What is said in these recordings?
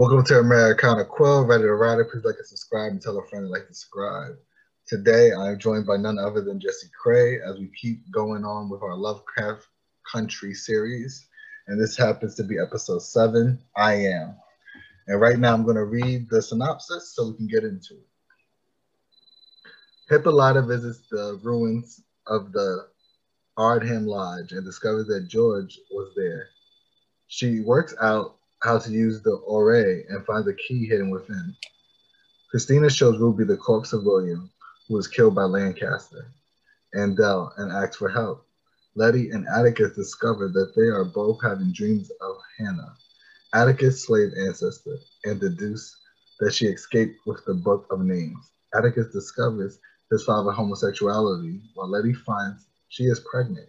Welcome to Americana Quill, ready to write it. Please like and subscribe and tell a friend to like and subscribe. Today, I am joined by none other than Jesse Cray as we keep going on with our Lovecraft Country series. And this happens to be episode seven, I Am. And right now, I'm going to read the synopsis so we can get into it. Hippolyta visits the ruins of the Ardham Lodge and discovers that George was there. She works out how to use the Ore and finds a key hidden within. Christina shows Ruby the corpse of William, who was killed by Lancaster, and Dell, and asks for help. Letty and Atticus discover that they are both having dreams of Hannah, Atticus' slave ancestor, and deduce that she escaped with the Book of Names. Atticus discovers his father's homosexuality, while Letty finds she is pregnant.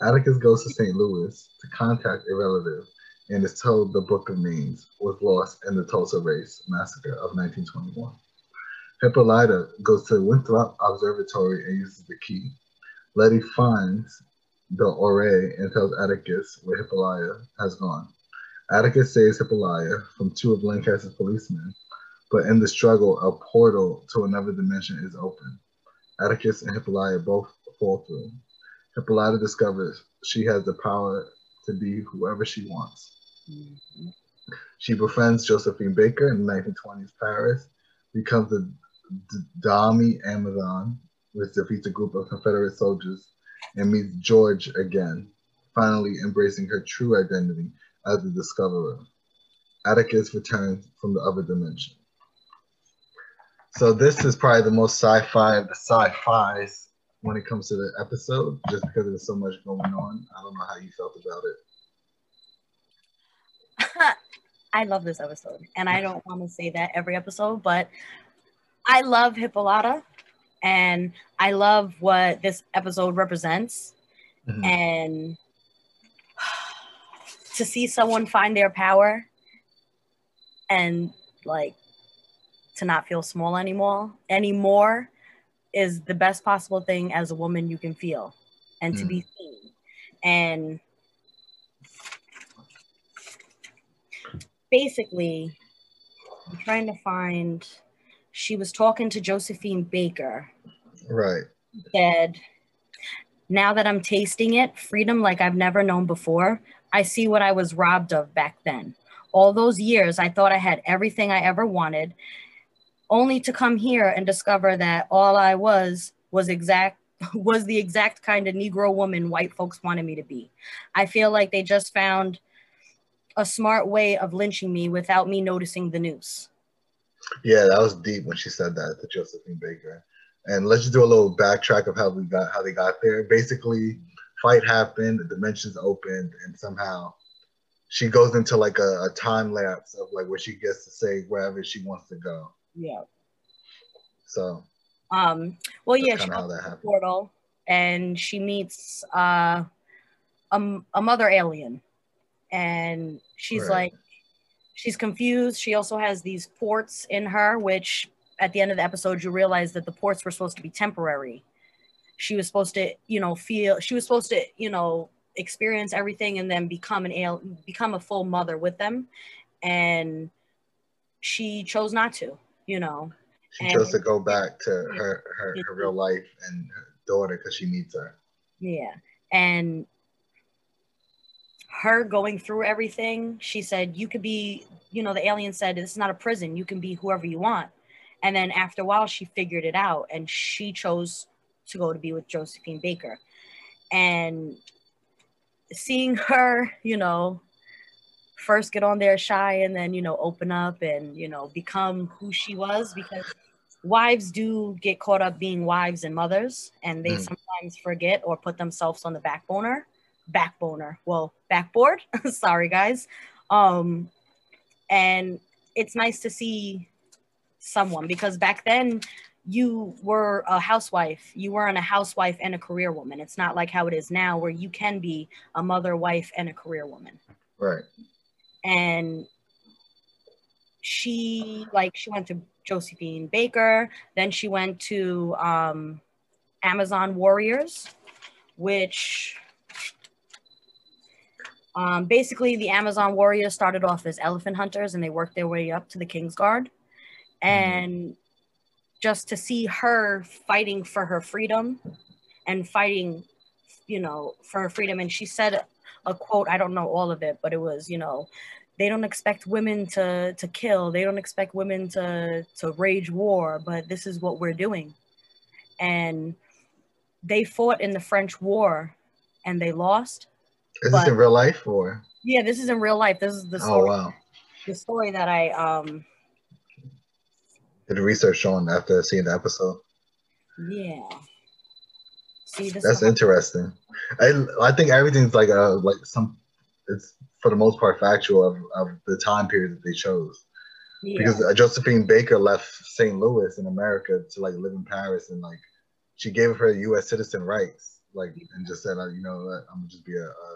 Atticus goes to St. Louis to contact a relative and is told the Book of Names was lost in the Tulsa Race Massacre of 1921. Hippolyta goes to Winthrop Observatory and uses the key. Letty finds the Ore and tells Atticus where Hippolyta has gone. Atticus saves Hippolyta from two of Lancaster's policemen, but in the struggle, a portal to another dimension is open. Atticus and Hippolyta both fall through. Hippolyta discovers she has the power to be whoever she wants. She befriends Josephine Baker in the 1920s Paris, becomes the Dahomey Amazon, which defeats a group of Confederate soldiers, and meets George again, finally embracing her true identity as the discoverer. Atticus returns from the other dimension. So this is probably the most sci-fi of the sci-fis when it comes to the episode, just because there's so much going on. I don't know how you felt about it. I love this episode, and I don't want to say that every episode, but I love Hippolyta, and I love what this episode represents, mm-hmm. and to see someone find their power and like to not feel small anymore anymore is the best possible thing as a woman you can feel and mm. to be mm. seen and basically, I'm trying to find. She was talking to Josephine Baker. Right. Said, now that I'm tasting it, freedom like I've never known before, I see what I was robbed of back then. All those years, I thought I had everything I ever wanted, only to come here and discover that all I was was exact was the exact kind of Negro woman white folks wanted me to be. I feel like they just found a smart way of lynching me without me noticing the noose. Yeah, that was deep when she said that to Josephine Baker. And let's just do a little backtrack of how we got how they got there. Basically, fight happened, the dimensions opened, and somehow she goes into like a, a time lapse of like where she gets to say wherever she wants to go. Yeah. So. Um. Well, yeah, she goes to portal, and she meets uh, a, a mother alien and she's right. like she's confused. She also has these ports in her which at the end of the episode you realize that the ports were supposed to be temporary. She was supposed to you know feel she was supposed to you know experience everything and then become an al- become a full mother with them. And she chose not to you know. She and chose to go back to her her, her real life and her daughter because she needs her. Yeah. And her going through everything, she said, You could be, you know, the alien said, This is not a prison. You can be whoever you want. And then after a while, she figured it out and she chose to go to be with Josephine Baker. And seeing her, you know, first get on there shy and then, you know, open up and, you know, become who she was because wives do get caught up being wives and mothers and they mm. sometimes forget or put themselves on the back burner backboner. Well, backboard. Sorry, guys. Um, and it's nice to see someone because back then you were a housewife. You weren't a housewife and a career woman. It's not like how it is now where you can be a mother, wife, and a career woman. Right. And she like she went to Josephine Baker, then she went to um, Amazon Warriors, which Um, basically, the Amazon warriors started off as elephant hunters and they worked their way up to the King's Guard. And just to see her fighting for her freedom and fighting, you know, for her freedom. And she said a quote, I don't know all of it, but it was, you know, they don't expect women to to kill they don't expect women to to rage war but this is what we're doing and they fought in the french war and they lost Is But- this in real life or? yeah this is in real life this is the Oh wow! the story that i um Did research on after seeing the episode? yeah see That's interesting. I I think everything's like a like some. It's for the most part factual of, of the time period that they chose yeah. because uh, Josephine Baker left St. Louis in America to like live in Paris and like she gave her U.S. citizen rights like and just said uh, you know what, I'm gonna just be a, a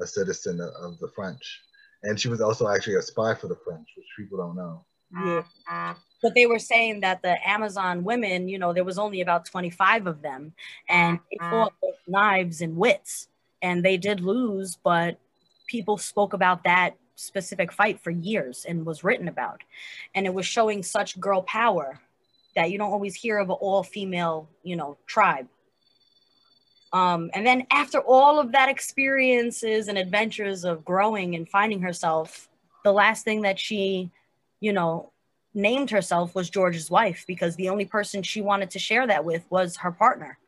a citizen of, of the French and she was also actually a spy for the French which people don't know. Yeah. But they were saying that the Amazon women, you know, there was only about 25 of them and they uh-huh. fought with knives and wits and they did lose, but people spoke about that specific fight for years and was written about. And it was showing such girl power that you don't always hear of an all female, you know, tribe. Um, and then after all of that experiences and adventures of growing and finding herself, the last thing that she you know, named herself was George's wife because the only person she wanted to share that with was her partner.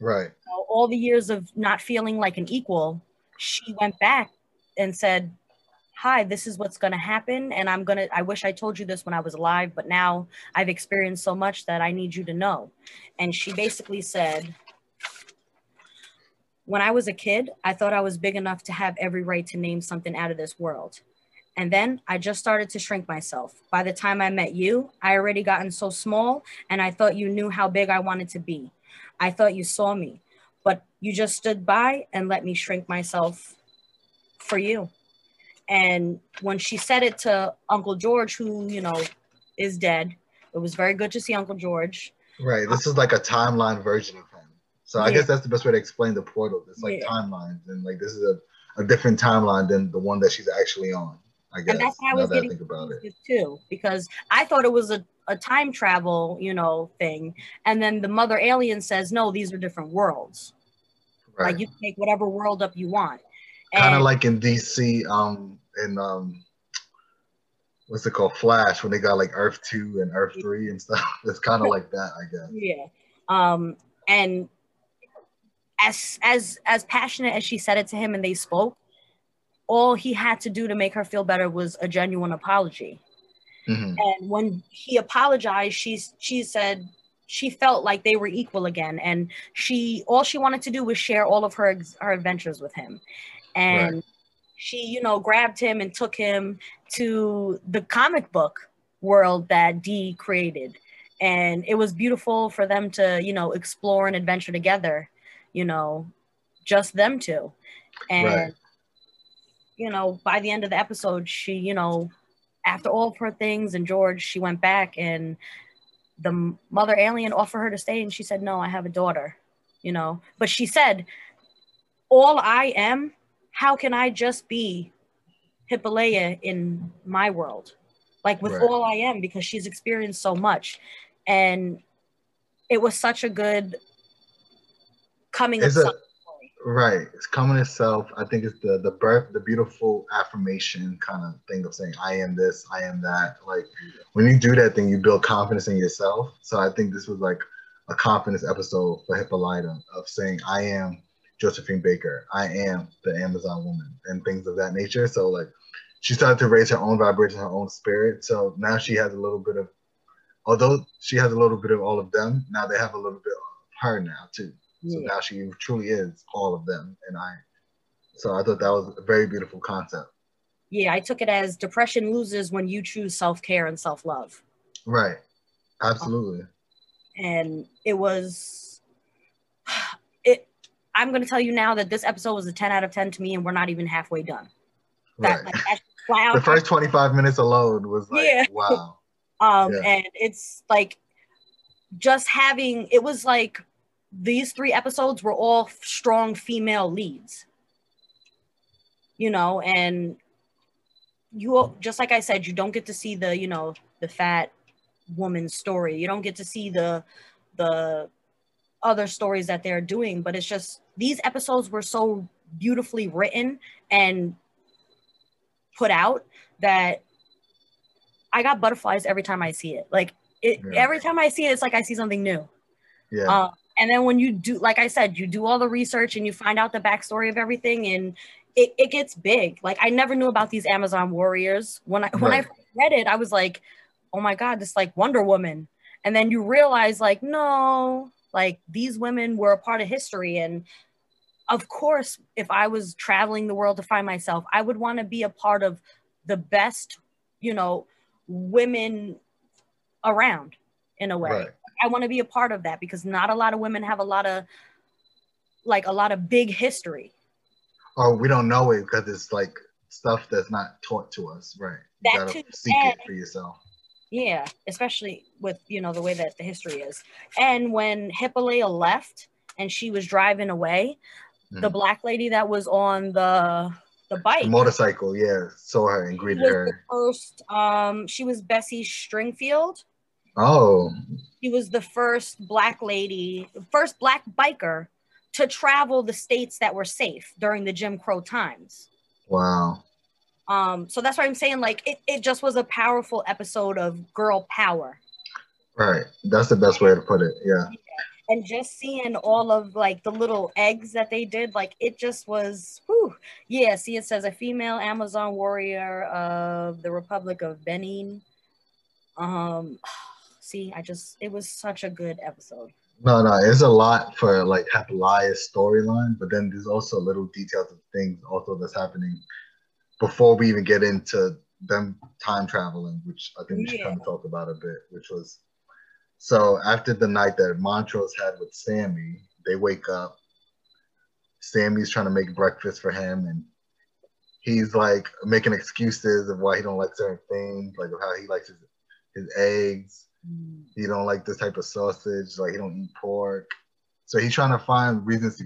Right. So all the years of not feeling like an equal, she went back and said, Hi, this is what's going to happen. And I'm going to, I wish I told you this when I was alive, but now I've experienced so much that I need you to know. And she basically said, When I was a kid, I thought I was big enough to have every right to name something out of this world. And then I just started to shrink myself. By the time I met you, I already gotten so small and I thought you knew how big I wanted to be. I thought you saw me, but you just stood by and let me shrink myself for you. And when she said it to Uncle George, who, you know, is dead, it was very good to see Uncle George. Right. This is like a timeline version of. So I Yeah. guess that's the best way to explain the portal. It's like Yeah. timelines, and like this is a, a different timeline than the one that she's actually on. I guess. And that's how I was I getting think about it. too, because I thought it was a, a time travel, you know, thing. And then the mother alien says, no, these are different worlds. Right. Like you can make whatever world up you want. kind of like in DC, um, in um, what's it called, Flash, when they got like Earth Two and Earth Three and stuff. It's kind of like that, I guess. Yeah. Um, and as as as passionate as she said it to him and they spoke, all he had to do to make her feel better was a genuine apology. hmm And when he apologized, she she said she felt like they were equal again, and she all she wanted to do was share all of her her adventures with him, and she you know grabbed him and took him to the comic book world that Dee created, and it was beautiful for them to you know explore and adventure together, you know, just them two, and. Right. You know, by the end of the episode, she, you know, after all of her things and George, she went back and the mother alien offered her to stay and she said, no, I have a daughter, you know, but she said, all I am, how can I just be Hippolyta in my world? Like with Right. all I am, because she's experienced so much. And it was such a good coming of It's a- self. Right. It's coming itself. I think it's the the birth, the beautiful affirmation kind of thing of saying, I am this, I am that. Like when you do that thing, you build confidence in yourself. So I think this was like a confidence episode for Hippolyta of saying, I am Josephine Baker. I am the Amazon woman and things of that nature. So like she started to raise her own vibration, her own spirit. So now she has a little bit of although she has a little bit of all of them, now they have a little bit of her now too. So Yeah. now she truly is all of them. And I, so I thought that was a very beautiful concept. Yeah, I took it as depression loses when you choose self care and self love. Right. Absolutely. And it was, it. I'm gonna tell you now that this episode was a 10 out of 10 to me, and we're not even halfway done. That, Right. like, that's wow. The first 25 minutes alone was like, Yeah. wow. um, yeah. and it's like just having. It was like these three episodes were all strong female leads. you know, and you just like I said, you don't get to see the, you know, the fat woman's story. You don't get to see the the other stories that they're doing, but it's just these episodes were so beautifully written and put out that I got butterflies every time I see it. Like it, yeah. every time I see it, it's like I see something new. Yeah. Uh, and then when you do, like I said, you do all the research and you find out the backstory of everything, and it, it gets big. Like I never knew about these Amazon warriors. When I right. when I read it, I was like, oh my god, this like Wonder Woman. And then you realize, like, no, like these women were a part of history, and of course, if I was traveling the world to find myself, I would want to be a part of the best, you know, women around in a way. Right. I want to be a part of that because not a lot of women have a lot of like a lot of big history. Or we don't know it because it's like stuff that's not taught to us, right? You that gotta seek and, it for yourself. Yeah, especially with you know the way that the history is. And when Hippolyta left and she was driving away, mm. the black lady that was on the the bike. The motorcycle, yeah. Saw her and greeted her. first, um, she was Bessie Stringfield. Oh. She was the first black lady, first black biker to travel the states that were safe during the Jim Crow times. Wow. Um, so that's why I'm saying like it, it just was a powerful episode of girl power. Right. That's the best way to put it. Yeah. yeah and just seeing all of like the little eggs that they did, like it just was, whew. yeah. See, it says a female Amazon warrior of the Republic of Benin. Um, see, I just it was such a good episode. No, no, it's a lot for like Hippolyta's storyline, but then there's also little details of things also that's happening before we even get into them time traveling, which I think we should yeah. kind of talk about a bit, which was so after the night that Montrose had with Sammy, they wake up. Sammy's trying to make breakfast for him, and he's like making excuses of why he don't like certain things, like how he likes his, his eggs. Mm. He don't like this type of sausage, like he don't eat pork. So he's trying to find reasons to,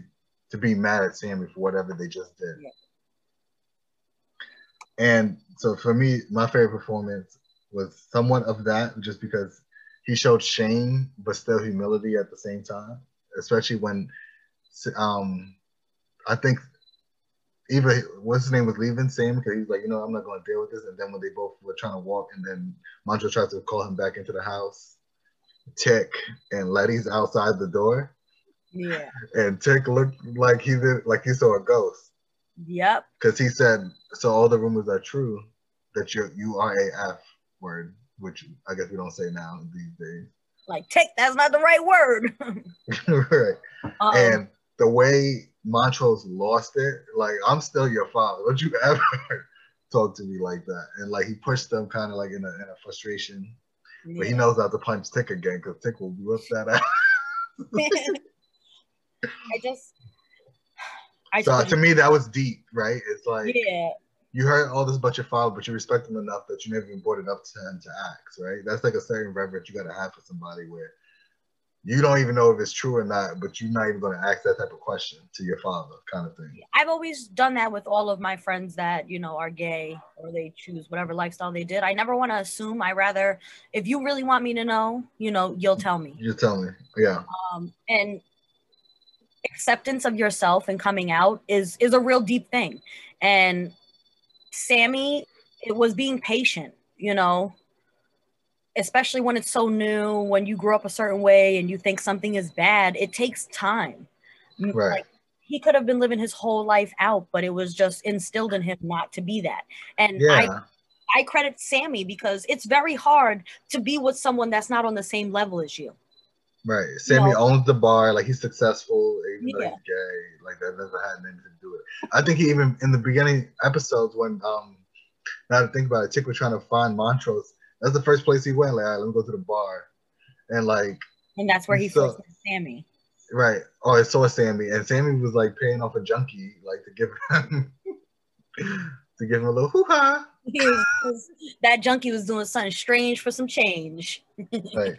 to be mad at Sammy for whatever they just did. Yeah. And so for me, my favorite performance was somewhat of that, just because he showed shame but still humility at the same time, especially when um, I think even what's his name was leaving same because he's like, you know, I'm not going to deal with this. And then when they both were trying to walk, and then Montrose tried to call him back into the house, Tick and Letty's outside the door. Yeah. And Tick looked like he did, like he saw a ghost. Yep. Because he said, so all the rumors are true that you you are a F word which I guess we don't say now these days. Like take that's not the right word. right. Um, and the way Montrose lost it, like I'm still your father. Don't you ever talk to me like that? And like he pushed them kind of like in a, in a frustration, yeah. but he knows how to punch Tick again because Tick will whip that out. I just. I so to me that was deep, right? It's like yeah, you heard all this about your father, but you respect him enough that you never even brought it up to him to ask, right? That's like a certain reverence you gotta have for somebody where you don't even know if it's true or not, but you're not even gonna ask that type of question to your father, kind of thing. I've always done that with all of my friends that, you know, are gay or they choose whatever lifestyle they did. I never want to assume. I rather if you really want me to know, you know, you'll tell me. You'll tell me. Yeah. Um and acceptance of yourself and coming out is is a real deep thing. And Sammy, it was being patient, you know, especially when it's so new, when you grow up a certain way and you think something is bad, it takes time. Right. Like, he could have been living his whole life out, but it was just instilled in him not to be that. And yeah. I I credit Sammy because it's very hard to be with someone that's not on the same level as you. Right. Sammy you know? owns the bar, like he's successful, even yeah. though he's gay. Like that never had anything to do with it. I think he even in the beginning episodes when um now to think about it, Chick was trying to find Montrose. That's the first place he went. Like, all right, let me go to the bar. And like And that's where he first met Sammy. Right. Oh, I saw Sammy. And Sammy was like paying off a junkie, like to give him to give him a little hoo-ha. that junkie was doing something strange for some change. right.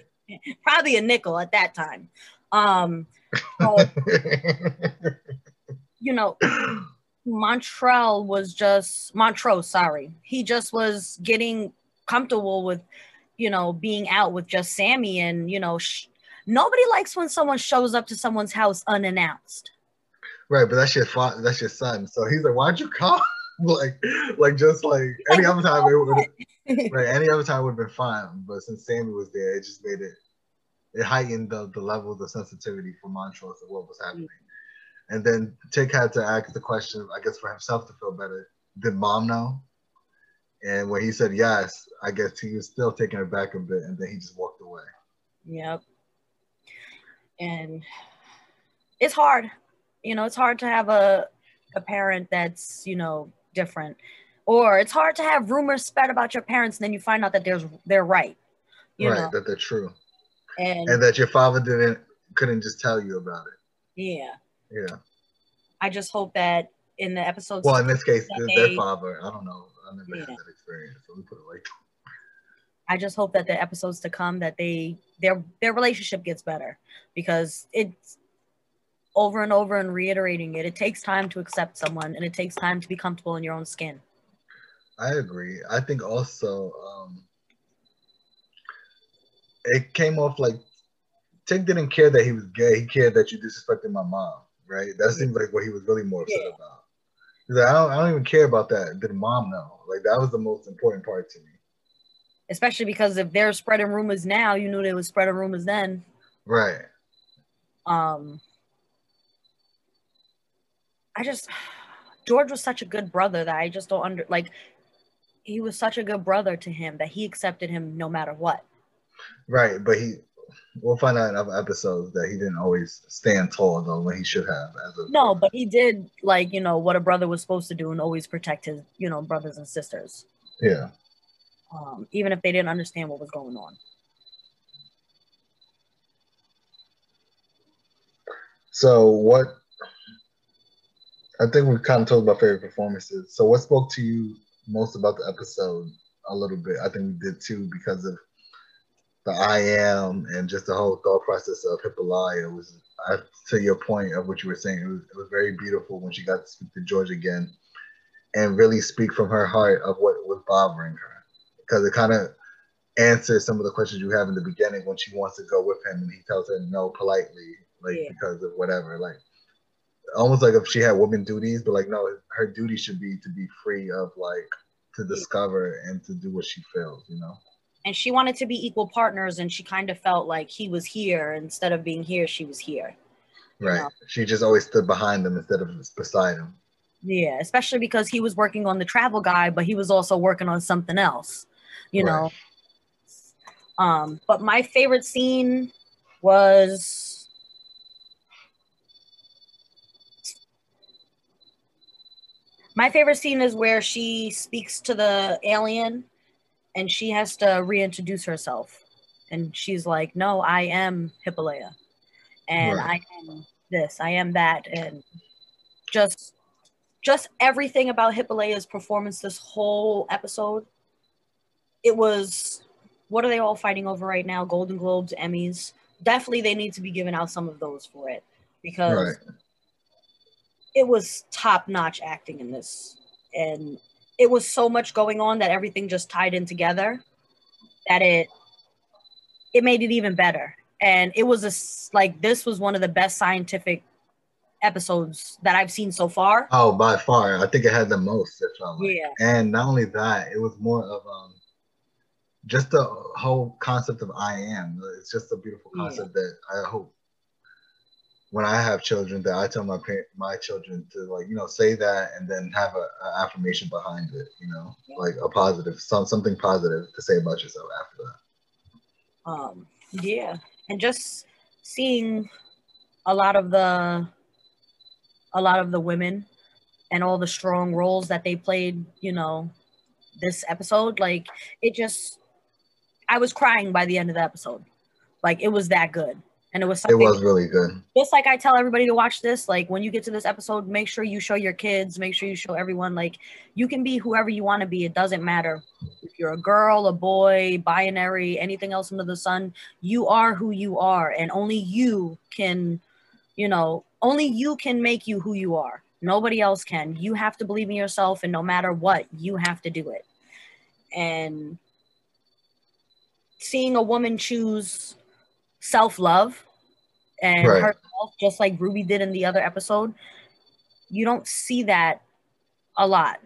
probably a nickel at that time. Um, but, you know, Montreal was just Montrose, sorry. He just was getting comfortable with, you know, being out with just Sammy and, you know, sh- nobody likes when someone shows up to someone's house unannounced. Right, but that's your fa- that's your son. So he's like, why'd you call? like, like just like any other time, it would right. Any other time would have been fine, but since Sammy was there, it just made it it heightened the, the level of the sensitivity for Montrose of what was happening. And then Tick had to ask the question, I guess, for himself to feel better. Did mom know? And when he said yes, I guess he was still taking it back a bit, and then he just walked away. Yep. And it's hard. You know, it's hard to have a a parent that's, you know, different. Or it's hard to have rumors spread about your parents and then you find out that there's they're right. right, know? that they're true. And, and that your father didn't couldn't just tell you about it. Yeah. Yeah. I just hope that in the episodes. Well, in this case, they, their father. I don't know. I never yeah. had that experience. So we put it like. I just hope that the episodes to come that they their their relationship gets better because it's over and over and reiterating it. It takes time to accept someone, and it takes time to be comfortable in your own skin. I agree. I think also um, it came off like Tick didn't care that he was gay. He cared that you disrespected my mom right? That seems like what he was really more upset yeah. about. I don't, I don't even care about that. Did mom know? Like that was the most important part to me. Especially because if they're spreading rumors now, you knew they were spreading rumors then. Right. Um. I just George was such a good brother that I just don't under like. He was such a good brother to him that he accepted him no matter what. Right, but he we'll find out in other episodes that he didn't always stand tall though when he should have. As a no, but he did like you know what a brother was supposed to do and always protect his you know brothers and sisters. Yeah. Um, even if they didn't understand what was going on. So what? I think we've kind of talked about favorite performances. So what spoke to you most about the episode? A little bit. I think we did too because of the I am and just the whole thought process of Hippolyta was uh, to your point of what you were saying. It was, it was very beautiful when she got to speak to George again and really speak from her heart of what was bothering her because it kind of answers some of the questions you have in the beginning when she wants to go with him and he tells her no politely like yeah. because of whatever like almost like if she had woman duties but like no her duty should be to be free of like to discover and to do what she feels you know and she wanted to be equal partners and she kind of felt like he was here. Instead of being here she was here. Right. know? she just always stood behind him instead of beside him. Yeah especially because he was working on the travel guide but he was also working on something else you right. know um but my favorite scene was my favorite scene is where she speaks to the alien and she has to reintroduce herself. And she's like, No, I am Hippolyta. And right. I am this, I am that. And just just everything about Hippolyta's performance this whole episode. It was what are they all fighting over right now? Golden Globes, Emmys. Definitely they need to be giving out some of those for it because right. it was top notch acting in this. And it was so much going on that everything just tied in together that it it made it even better and it was a like this was one of the best scientific episodes that I've seen so far. Oh, by far, I think it had the most. Like. Yeah, and not only that, it was more of um, just the whole concept of I am. It's just a beautiful concept yeah. that I hope when I have children that I tell my parent, my children to like you know say that and then have a, a affirmation behind it, you know, yeah. like a positive, some something positive to say about yourself after that. Um, yeah, and just seeing a lot of the a lot of the women and all the strong roles that they played, you know, this episode, like it just I was crying by the end of the episode. Like it was that good and it was something. It was really good. Just like I tell everybody to watch this, like when you get to this episode, make sure you show your kids, make sure you show everyone, like you can be whoever you want to be. It doesn't matter if you're a girl, a boy, binary, anything else under the sun. You are who you are, and only you can, you know, only you can make you who you are. Nobody else can. You have to believe in yourself, and no matter what, you have to do it. And seeing a woman choose self love and Right. herself, just like Ruby did in the other episode, you don't see that a lot,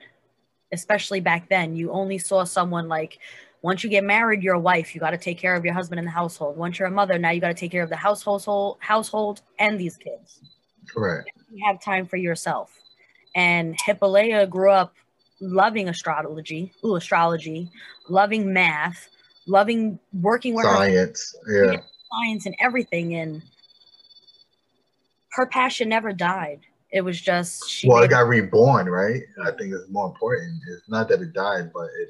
especially back then. You only saw someone like, once you get married, you're a wife. You got to take care of your husband in the household. Once you're a mother, now you got to take care of the household, household, and these kids Right. you have time for yourself. And Hippolyta grew up loving astrology, ooh, astrology, loving math, loving working with her Science. Yeah. science and everything. And her passion never died. It was just she Well, it got reborn, right? I think it's more important. It's not that it died, but it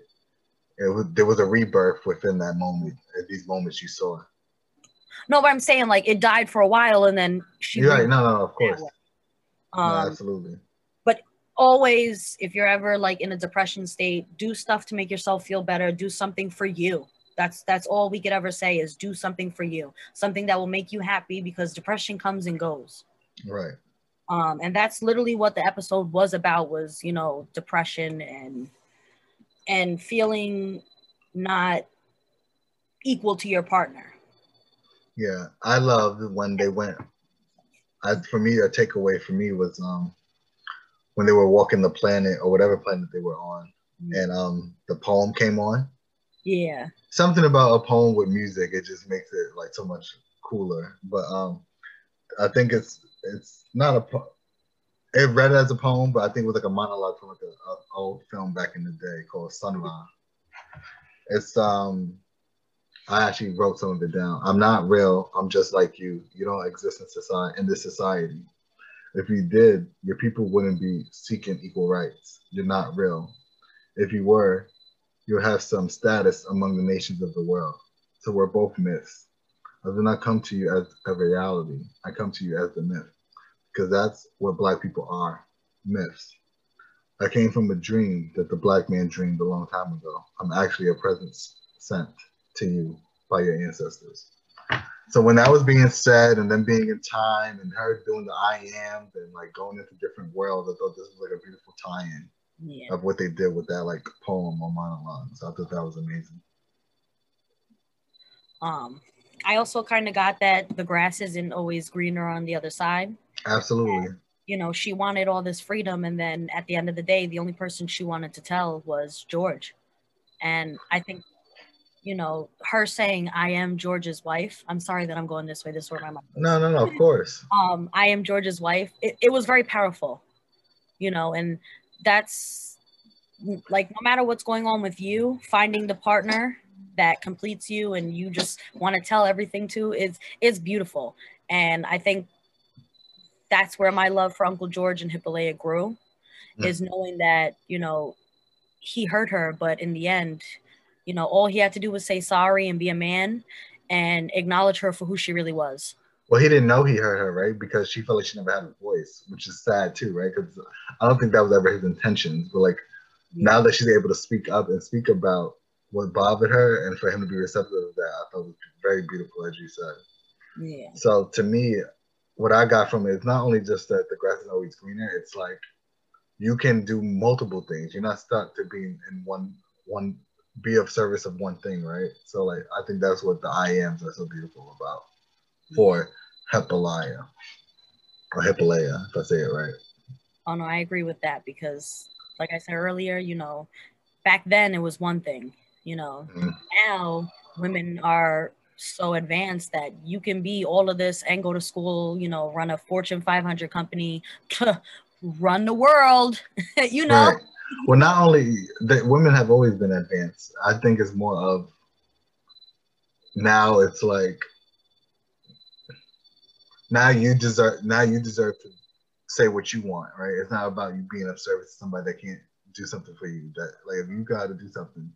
it was there was a rebirth within that moment. At these moments you saw. no, but I'm saying like it died for a while and then she You're right. No, no, of course. No, um, absolutely. But always if you're ever like in a depression state do stuff to make yourself feel better do something for you that's that's all we could ever say is do something for you something that will make you happy because depression comes and goes Right. um and that's literally what the episode was about was you know depression and and feeling not equal to your partner Yeah. I loved when they went I for me a takeaway for me was um when they were walking the planet or whatever planet they were on and um the poem came on. yeah something about a poem with music it just makes it like so much cooler but um i think it's it's not a po- it read as a poem but i think it was like a monologue from like a, a old film back in the day called sunrise. It's um i actually wrote some of it down. I'm not real. I'm just like you. You don't exist in society in this society. If you did your people wouldn't be seeking equal rights. You're not real. If you were you'll have some status among the nations of the world. So we're both myths. I do not come to you as a reality. I come to you as the myth. Because that's what black people are, myths. I came from a dream that the black man dreamed a long time ago. I'm actually a presence sent to you by your ancestors. So when that was being said and then being in time and her doing the I am and like going into different worlds, I thought this was like a beautiful tie-in yeah of what they did with that like poem or monologue. So I thought that was amazing. um i also kind of got that the grass isn't always greener on the other side Absolutely. you know, she wanted all this freedom. And then at the end of the day, the only person she wanted to tell was George. And I think, you know, her saying, I am George's wife. I'm sorry that I'm going this way. This is where my goes. No, no, no, of course. Um, I am George's wife. It, it was very powerful, you know, and that's like no matter what's going on with you, finding the partner that completes you and you just want to tell everything to is is beautiful. And I think that's where my love for Uncle George and Hippolyta grew, Mm. is knowing that, you know, he hurt her, but in the end, you know, all he had to do was say sorry and be a man and acknowledge her for who she really was. Well, he didn't know he hurt her, right? Because she felt like she never had a voice, which is sad too, right? Because I don't think that was ever his intentions. But like now that she's able to speak up and speak about what bothered her, and for him to be receptive of that, I thought was very beautiful, as you said. Yeah. So to me, what I got from it is not only just that the grass is always greener. It's like you can do multiple things. You're not stuck to being in one one be of service of one thing, right? So like I think that's what the I ams are so beautiful about for Hippolyta or Hippolea, if I say it right. Oh no, I agree with that because, like I said earlier, you know, back then it was one thing. You know, Mhm. now women are so advanced that you can be all of this and go to school. You know, run a Fortune 500 company, run the world. you know, Right. Well, not only that, women have always been advanced. I think it's more of now. It's like now you deserve. Now you deserve to say what you want, right? It's not about you being of service to somebody that can't do something for you. That like if you got to do something,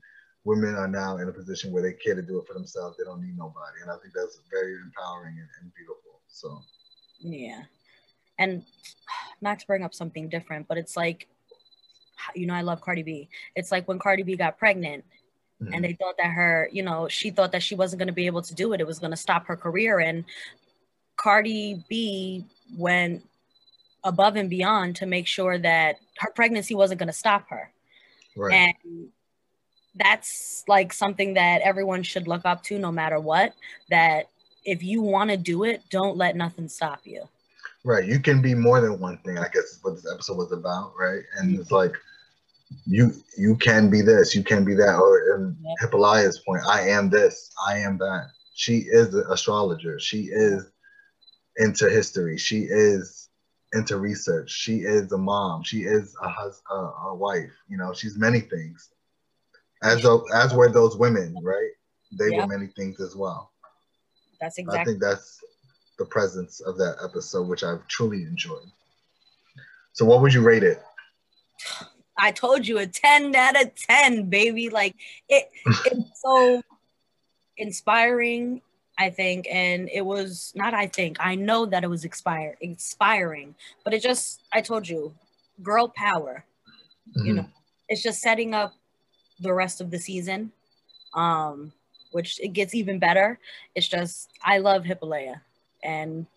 women are now in a position where they care to do it for themselves. They don't need nobody, and I think that's very empowering and, and beautiful. So Yeah. And to bring up something different, but it's like, you know, I love Cardi B. It's like when Cardi B got pregnant mhm. and they thought that her, you know, she thought that she wasn't going to be able to do it. It was going to stop her career. And Cardi B went above and beyond to make sure that her pregnancy wasn't going to stop her. Right. And that's like something that everyone should look up to no matter what. That if you want to do it, don't let nothing stop you. Right. You can be more than one thing, I guess is what this episode was about, right? And it's like you you can be this, you can be that, or in Yep. Hippolaya's point, I am this, I am that. She is an astrologer. She is into history. She is into research. She is a mom. She is a hus- a, a wife. You know, she's many things. As though, as were those women, right? They Yeah. were many things as well. That's exactly. I think that's the presence of that episode, which I've truly enjoyed. So, what would you rate it? I told you a 10 out of 10, baby. Like it it's so inspiring, I think. And it was not I think, I know that it was expire inspiring, but it just I told you, girl power. You Mhm. know, it's just setting up the rest of the season. Um, which it gets even better. It's just I love Hippolea. And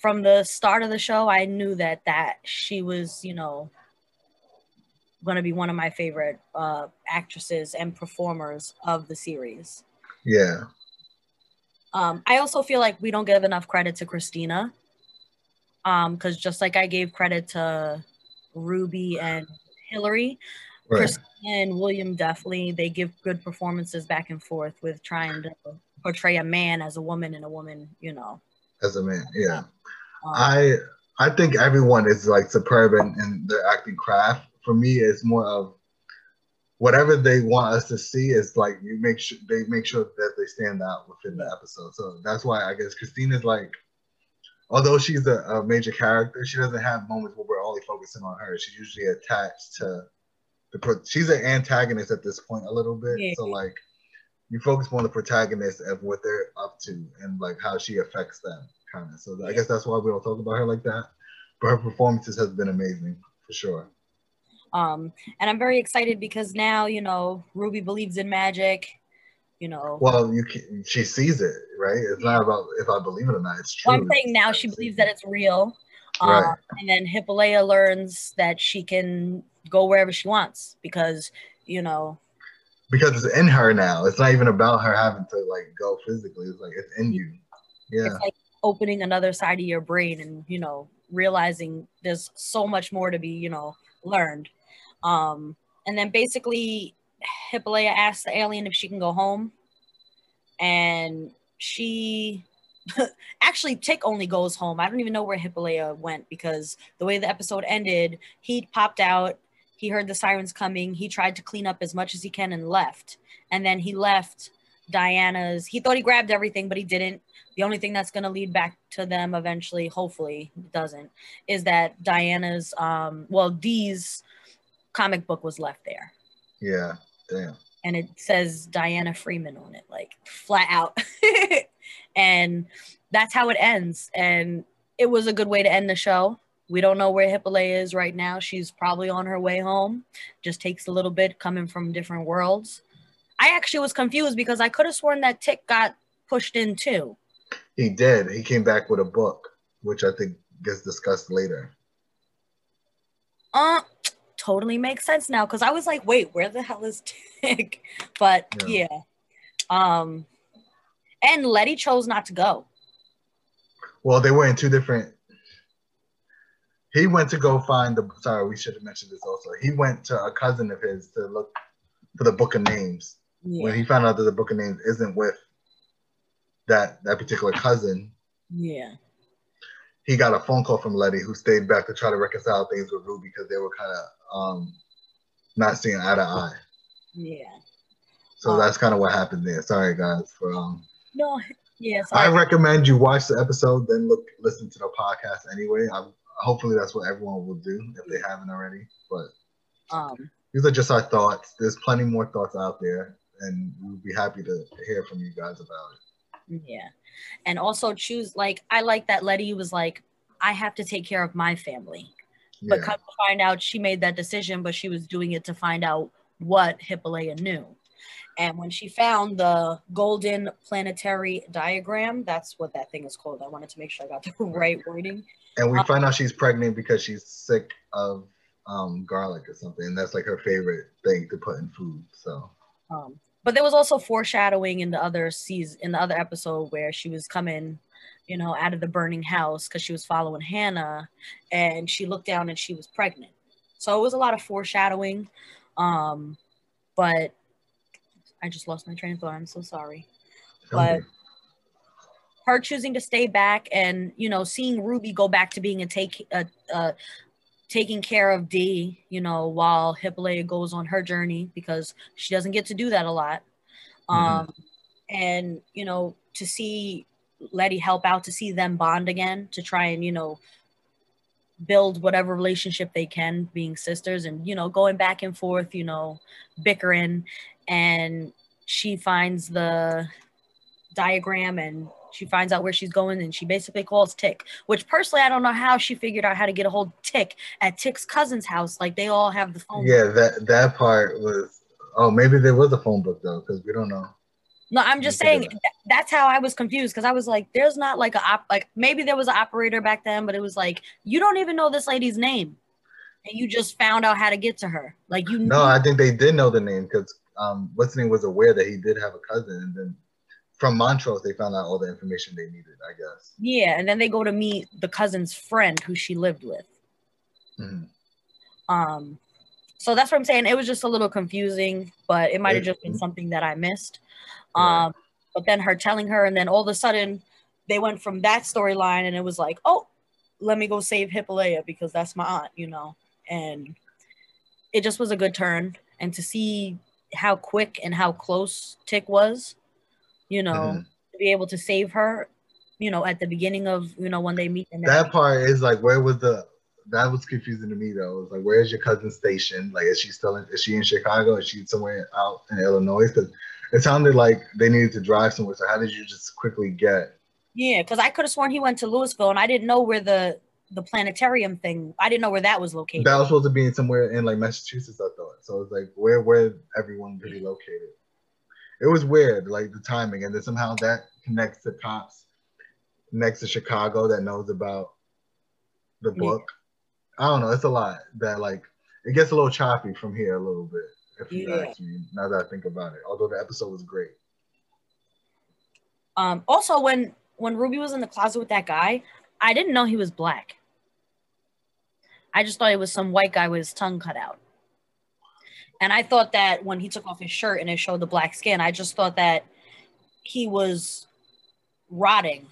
from the start of the show, I knew that that she was, you know, going to be one of my favorite uh, actresses and performers of the series. Yeah, Um, I also feel like we don't give enough credit to Christina, because just like I gave credit to Ruby and Hillary, right. Christina and William definitely they give good performances back and forth with trying to portray a man as a woman and a woman, you know. As a man, yeah. Um, I I think everyone is like superb in, in their acting craft. For me, it's more of whatever they want us to see is like you make sure they make sure that they stand out within the episode. So that's why I guess Christina's like, although she's a, a major character, she doesn't have moments where we're only focusing on her. She's usually attached to the pro- she's an antagonist at this point a little bit. Yeah. So like you focus more on the protagonist of what they're up to and like how she affects them kind of. So I guess that's why we don't talk about her like that. But her performances has been amazing for sure. um, and I'm very excited because now, you know, Ruby believes in magic, you know. Well, you can, she sees it, right? It's not about if I believe it or not. It's true. Well, I'm saying now she believes that it's real. Um, And then Hippolea learns that she can go wherever she wants because, you know, because it's in her now. It's not even about her having to like go physically. It's like it's in you. Yeah. it's like opening another side of your brain and, you know, realizing there's so much more to be, you know, learned. Um, and then basically, Hippolea asks the alien if she can go home. And she actually Tick only goes home. I don't even know where Hippolea went because the way the episode ended, he popped out, he heard the sirens coming, he tried to clean up as much as he can and left. And then he left Diana's. He thought he grabbed everything, but he didn't. The only thing that's going to lead back to them eventually, hopefully, doesn't, is that Diana's, um, well, Dee's comic book was left there Yeah. Damn. and it says Diana Freeman on it, like flat out. and that's how it ends. And it was a good way to end the show. We don't know where Hippolea is right now. She's probably on her way home. Just takes a little bit coming from different worlds. I actually was confused because I could have sworn that Tick got pushed in too. He did. He came back with a book, which I think gets discussed later. Uh, totally makes sense now because I was like, wait, where the hell is Tick? But Yeah. yeah. Um, and Letty chose not to go. Well, they were in two different. He went to go find the. Sorry, we should have mentioned this also. He went to a cousin of his to look for the book of names. Yeah. When he found out that the book of names isn't with that that particular cousin, Yeah. he got a phone call from Letty, who stayed back to try to reconcile things with Ruby because they were kind of um, not seeing eye to eye. Yeah. So Oh. that's kind of what happened there. Sorry, guys. For um, No. Yes. I recommend you watch the episode, then look listen to the podcast anyway. i hopefully that's what everyone will do if they haven't already. But um. these are just our thoughts. There's plenty more thoughts out there, and we'll be happy to hear from you guys about it. Yeah. And also choose like I like that Letty was like, I have to take care of my family. But Yeah, come to find out she made that decision, but she was doing it to find out what Hippolea knew. And when she found the golden planetary diagram, that's what that thing is called. I wanted to make sure I got the right wording. And we Um, find out she's pregnant because she's sick of um, garlic or something. And that's like her favorite thing to put in food. So Um, but there was also foreshadowing in the other season, in the other episode where she was coming, you know, out of the burning house because she was following Hannah, and she looked down and she was pregnant. So it was a lot of foreshadowing. Um, but I just lost my train of thought. I'm so sorry. But her choosing to stay back and you know seeing Ruby go back to being a take a, uh taking care of D, you know, while Hippolyta goes on her journey because she doesn't get to do that a lot. Um and you know to see Letty help out to see them bond again to try and you know build whatever relationship they can being sisters and you know going back and forth you know bickering and she finds the diagram and she finds out where she's going and she basically calls Tick, which personally I don't know how she figured out how to get a hold of Tick at Tick's cousin's house. Like they all have the phone. yeah, that that part was. Oh, maybe there was a phone book though, because we don't know. No, I'm just saying that's how I was confused because I was like, there's not like a op like maybe there was an operator back then, but it was like you don't even know this lady's name. And you just found out how to get to her. Like you No, I think they did know the name because um, name was aware that he did have a cousin, and then from Montrose they found out all the information they needed. I guess. Yeah, and then they go to meet the cousin's friend who she lived with. Mhm. Um, so that's what I'm saying. It was just a little confusing, but it might have just been something that I missed. Um, but then her telling her, and then all of a sudden they went from that storyline, and it was like, oh, let me go save Hippolyta because that's my aunt, you know. And it just was a good turn, and to see how quick and how close Tick was, you know, Mhm. to be able to save her, you know, at the beginning of you know when they meet. And That part is like, where was the? That was confusing to me though. It was like, where's your cousin stationed? Like, is she still in? Is she in Chicago? Is she somewhere out in Illinois? Because it sounded like they needed to drive somewhere. So how did you just quickly get? Yeah, because I could have sworn he went to Louisville, and I didn't know where the the planetarium thing. I didn't know where that was located. That was supposed to be in somewhere in like Massachusetts, I thought. So it's like, where where everyone be located? It was weird, like the timing, and then somehow that connects to cops next to Chicago that knows about the Yeah. book. I don't know. It's a lot that like it gets a little choppy from here a little bit. If you Yeah. ask me, now that I think about it, although the episode was great. Um, also, when when Ruby was in the closet with that guy, I didn't know he was black. I just thought it was some white guy with his tongue cut out. And I thought that when he took off his shirt and it showed the black skin, I just thought that he was rotting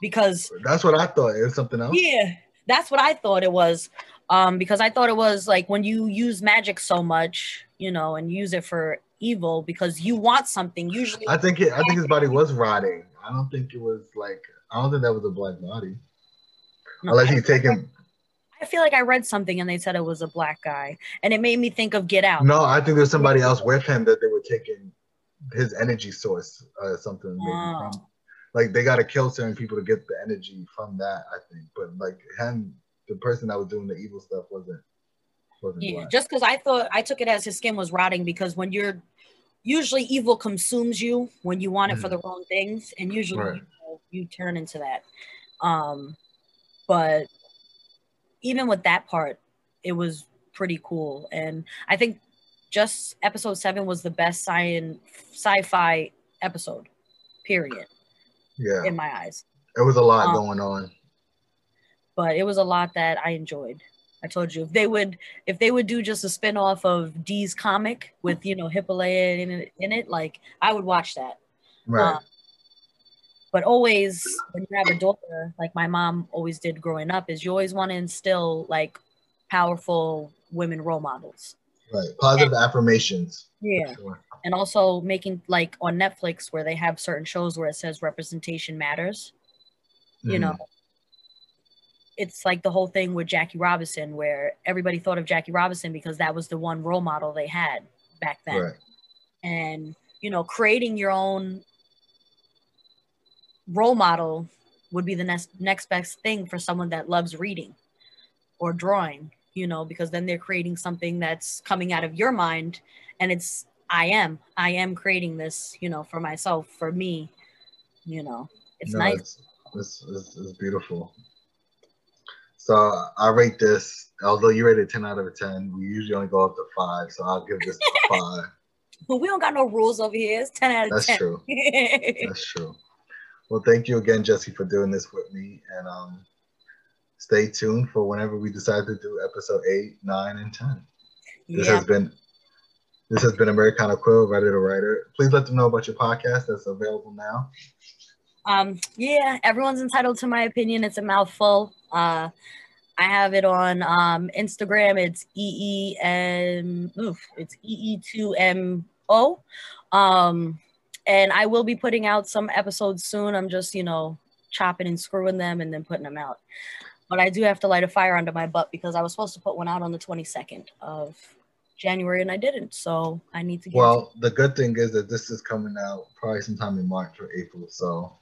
because That's what I thought. It was something else. Yeah, that's what I thought it was. Um, because I thought it was like when you use magic so much, you know, and use it for evil because you want something. Usually, I think it, I think his body was rotting. I don't think it was like I don't think that was a black body. Unless I- he's taking I feel like I read something and they said it was a black guy, and it made me think of Get Out. No, I think there's somebody else with him that they were taking his energy source or something. Maybe Oh. from, like they got to kill certain people to get the energy from that. I think, but like him, the person that was doing the evil stuff wasn't wasn't Yeah, black. just because I thought I took it as his skin was rotting because when you're usually evil consumes you when you want it for Mhm. the wrong things, and usually Right. you, know, you turn into that. Um, but even with that part, it was pretty cool, and I think just episode seven was the best science sci-fi episode, period, yeah, in my eyes. it was a lot um, going on. but it was a lot that I enjoyed. I told you if they would if they would do just a spin-off of Dee's comic with you know Hippolyta in it, in it like I would watch that. Right. Um, but always when you have a daughter like my mom always did growing up is you always want to instill like powerful women role models. right. Positive affirmations. Yeah. Sure. And also making like on Netflix where they have certain shows where it says representation matters. you Mhm. know it's like the whole thing with Jackie Robinson where everybody thought of Jackie Robinson because that was the one role model they had back then Right. and you know creating your own role model would be the next next best thing for someone that loves reading or drawing you know because then they're creating something that's coming out of your mind and it's I am. I am creating this, you know, for myself, for me. You know, it's no, nice. It's, it's, it's, it's, beautiful. So I rate this, although you rated 10 out of 10, we usually only go up to five. So I'll give this a five. we don't got no rules over here. It's 10 out of That's 10. true. That's true. Well, thank you again, Jesse, for doing this with me. And um, stay tuned for whenever we decide to do episode eight, nine, and 10. This yeah. has been this has been Americana Quill, writer to writer. Please let them know about your podcast that's available now. Um, yeah, everyone's entitled to my opinion. It's a mouthful. Uh, I have it on um, Instagram. It's EEM. Oof, it's E E two M O. Um, and I will be putting out some episodes soon. I'm just, you know, chopping and screwing them and then putting them out. But I do have to light a fire under my butt because I was supposed to put one out on the 22nd of January and I didn't. So I need to get Well, the good thing is that this is coming out probably sometime in March or April. So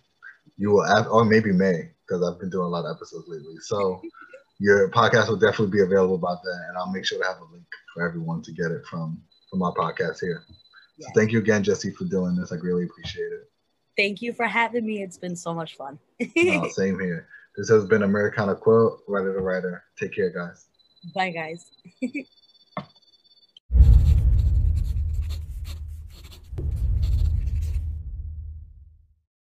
you will have, or maybe May, because I've been doing a lot of episodes lately. So your podcast will definitely be available about that. And I'll make sure to have a link for everyone to get it from from our podcast here. So thank you again, Jesse, for doing this. I really appreciate it. Thank you for having me. It's been so much fun. no, same here. This has been Americana Quote, Writer to Writer. Take care, guys. Bye, guys.